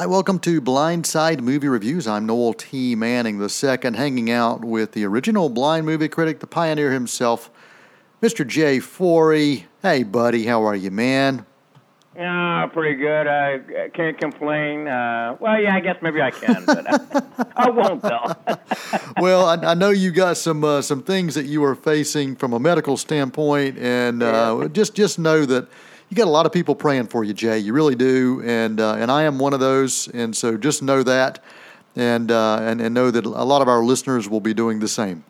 Hi, welcome to Blindside Movie Reviews. I'm Noel T. Manning II, hanging out with the original blind movie critic, the pioneer himself, Mr. Jay Forey. Hey, buddy, how are you, man? Yeah, pretty good. I can't complain. Uh, well, yeah, I guess maybe I can, but I, I won't though. well, I, I, know you got some uh, some things that you are facing from a medical standpoint, and uh, yeah. just just know that you got a lot of people praying for you, Jay. You really do, and uh, and I am one of those. And so just know that, and uh, and and know that a lot of our listeners will be doing the same.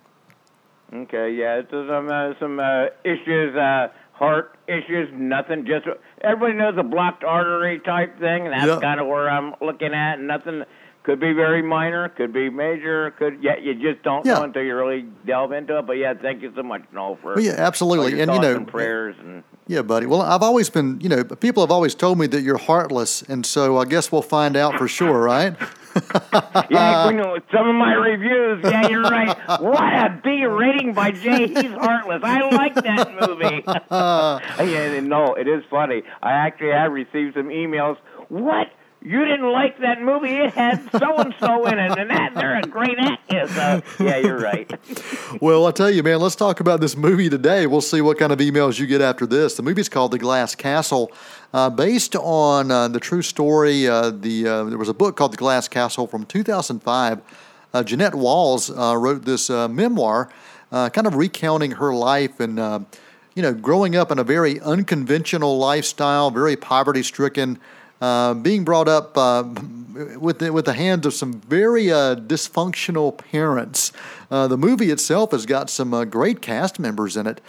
Okay, yeah, some uh, some uh, issues, uh, heart issues, nothing. Just everybody knows a blocked artery type thing, and that's kind of where I'm looking at. Nothing could be very minor, could be major, could yeah, you just don't yeah. know until you really delve into it. But yeah, thank you so much, Noel, for well, yeah, absolutely, and you know, and prayers and yeah, buddy. Well, I've always been, you know, people have always told me that you're heartless, and so I guess we'll find out for sure, right? yeah, you know, some of my reviews. Yeah, you're right. What a B rating by Jay. He's heartless. I like that movie. yeah, no, it is funny. I actually have received some emails. What? You didn't like that movie. It had so and so in it, and that they're a great actor. So yeah, you're right. well, I tell you, man, let's talk about this movie today. We'll see what kind of emails you get after this. The movie's called The Glass Castle, uh, based on uh, the true story. Uh, the uh, there was a book called The Glass Castle from 2005. Uh, Jeannette Walls uh, wrote this memoir, kind of recounting her life and you know growing up in a very unconventional lifestyle, very poverty stricken. Uh, being brought up uh, with the, with the hands of some very uh, dysfunctional parents. Uh, the movie itself has got some uh, great cast members in it.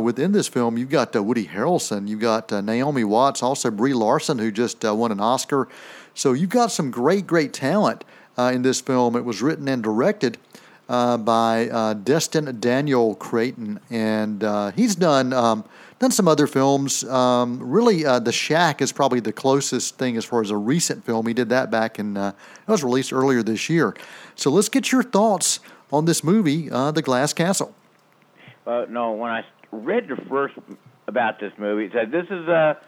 within this film, you've got Woody Harrelson, you've got Naomi Watts, also Brie Larson, who just won an Oscar. So you've got some great, great talent in this film. It was written and directed. By Destin Daniel Cretton, and he's done um, done some other films. Um, really, uh, The Shack is probably the closest thing as far as a recent film. He did that back in, uh, it was released earlier this year. So let's get your thoughts on this movie, uh, The Glass Castle. Uh, no, when I read the first about this movie, it said this is a.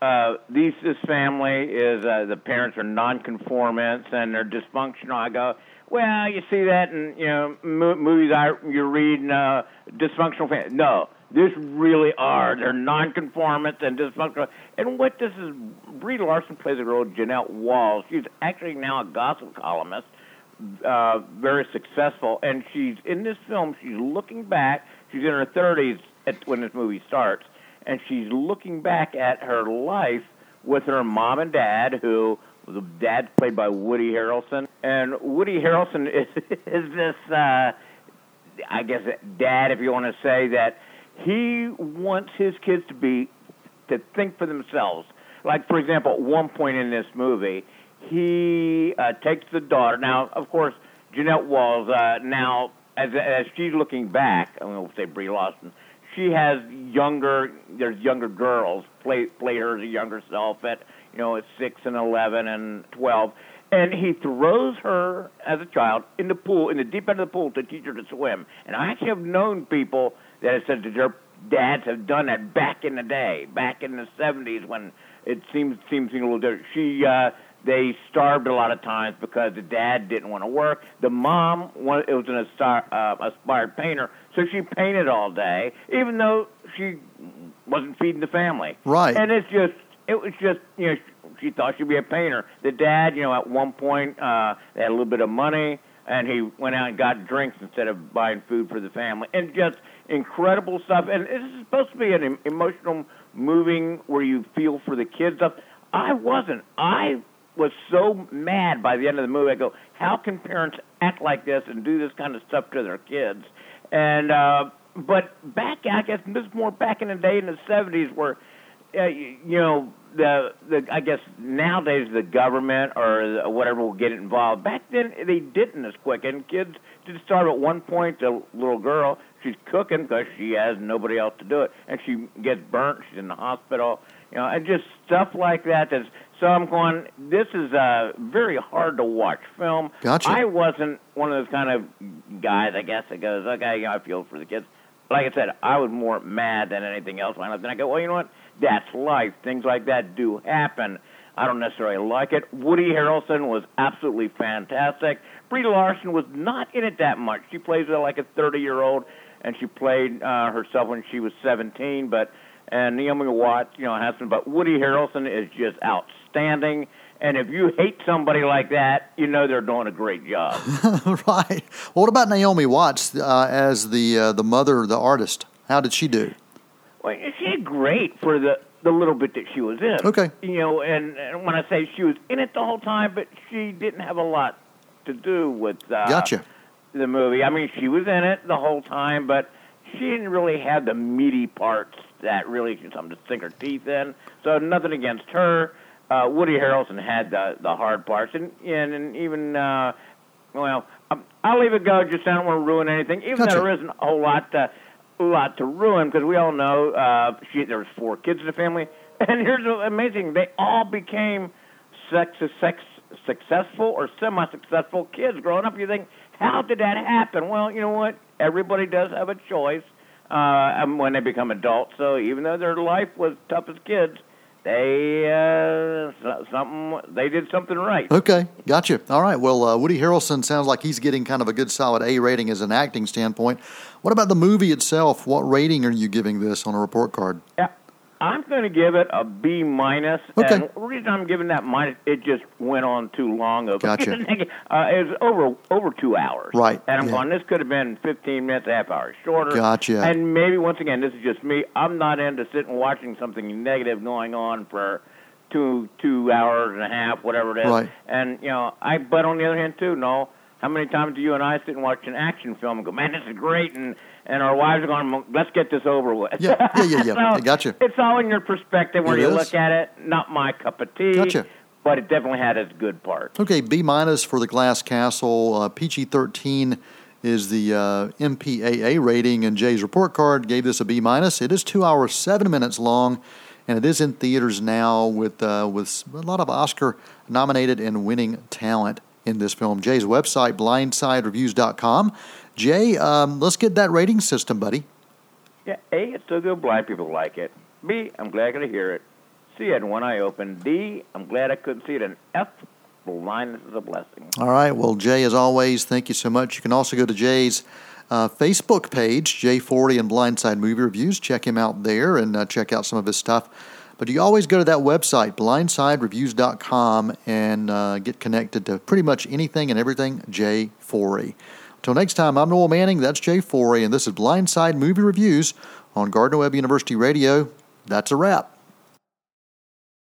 Uh, these this family is uh, the parents are nonconformists and they're dysfunctional. I go, well, you see that in you know movies I you read uh, dysfunctional family. No, this really are. They're nonconformists and dysfunctional. And what this is, Brie Larson plays a girl, Jeannette Walls. She's actually now a gossip columnist, uh, very successful. And she's in this film. She's looking back. She's in her 30s when this movie starts, and she's looking back at her life with her mom and dad, who the dad's played by Woody Harrelson, and Woody Harrelson is, is this. Uh, I guess dad, if you want to say that he wants his kids to be to think for themselves. Like for example, at one point in this movie, he uh, takes the daughter. Now, of course, Jeannette Walls. Uh, now, as as she's looking back, I'm going to say Brie Larson. She has younger. There's younger girls play play her as a younger self at you know at six and eleven and twelve, and he throws her as a child in the pool in the deep end of the pool to teach her to swim. And I actually have known people that have said that their dads have done that back in the day, back in the '70s when it seems seems a little different. She uh, they starved a lot of times because the dad didn't want to work. The mom was, it was an astar, uh, aspired painter, so she painted all day, even though she wasn't feeding the family. Right. And it's just it was just you know she thought she'd be a painter. The dad, you know, at one point uh, they had a little bit of money, and he went out and got drinks instead of buying food for the family, and just incredible stuff. And this is supposed to be an emotional, moving, where you feel for the kids stuff. I wasn't. I was so mad by the end of the movie. I go, how can parents act like this and do this kind of stuff to their kids? And uh, but back, I guess this is more back in the day in the '70s, where uh, you, you know the the I guess nowadays the government or whatever will get involved. Back then they didn't as quick, and kids did start at one point. The little girl, she's cooking because she has nobody else to do it, and she gets burnt. She's in the hospital, you know, and just stuff like that. That's so I'm going. This is a very hard to watch film. Gotcha. I wasn't one of those kind of guys. I guess that goes, okay, you know, I feel for the kids. Like I said, I was more mad than anything else. I, then I go, well, you know what? That's life. Things like that do happen. I don't necessarily like it. Woody Harrelson was absolutely fantastic. Brie Larson was not in it that much. She plays like a 30 year old, and she played uh, herself when she was 17. But and Naomi Watts, you know, has some. But Woody Harrelson is just outstanding. And if you hate somebody like that, you know they're doing a great job. right. Well, what about Naomi Watts uh, as the uh, the mother, the artist? How did she do? Well, she did great for the the little bit that she was in. Okay. You know, and, and when I say she was in it the whole time, but she didn't have a lot to do with uh, gotcha. the movie. I mean, she was in it the whole time, but she didn't really have the meaty parts that really something to sink her teeth in. So nothing against her. Uh, Woody Harrelson had the the hard parts, and and, and even uh, well, um, I'll leave it go. Just I don't want to ruin anything, even Gotcha. though there isn't a whole lot to lot to ruin because we all know uh, she there was four kids in the family, and here's the amazing: they all became sex sex successful or semi-successful kids growing up. You think, how did that happen? Well, you know what? Everybody does have a choice uh, when they become adults. So even though their life was tough as kids, they uh, something they did something right. Okay, gotcha. All right. Well, uh, Woody Harrelson sounds like he's getting kind of a good solid A rating as an acting standpoint. What about the movie itself? What rating are you giving this on a report card? Yeah, I'm going to give it a B minus. Okay. And the reason I'm giving that minus, it just went on too long. Of Gotcha. uh, it was over over two hours. Right, And I'm yeah. going. This could have been 15 minutes, a half hour shorter. Gotcha. And maybe once again, this is just me. I'm not into sitting watching something negative going on for two two hours and a half, whatever it is. Right. And you know, I. But on the other hand, too, no. How many times do you and I sit and watch an action film and go, "Man, this is great," and and our wives are going, "Let's get this over with." Yeah, yeah, yeah, yeah. So, I gotcha. It's all in your perspective where It you is. look at it. Not my cup of tea. Gotcha. But it definitely had its good part. Okay, B minus for the Glass Castle. Uh, PG 13 is the uh, MPAA rating, and Jay's report card gave this a B minus. It is two hours, seven minutes long, and it is in theaters now with, uh, with a lot of Oscar nominated and winning talent in this film. Jay's website, blindsidereviews.com. Jay, um, let's get that rating system, buddy. Yeah, A, it's so good blind people like it. B, I'm glad I could hear it. C, I had one eye open. D, I'm glad I couldn't see it. And F, blindness is a blessing. All right. Well, Jay, as always, thank you so much. You can also go to Jay's uh, Facebook page, J40 and Blindside Movie Reviews. Check him out there and uh, check out some of his stuff. But you always go to that website, blindsidereviews.com, and uh, get connected to pretty much anything and everything J40. Until next time, I'm Noel Manning. That's J40, and this is Blindside Movie Reviews on Gardner Webb University Radio. That's a wrap.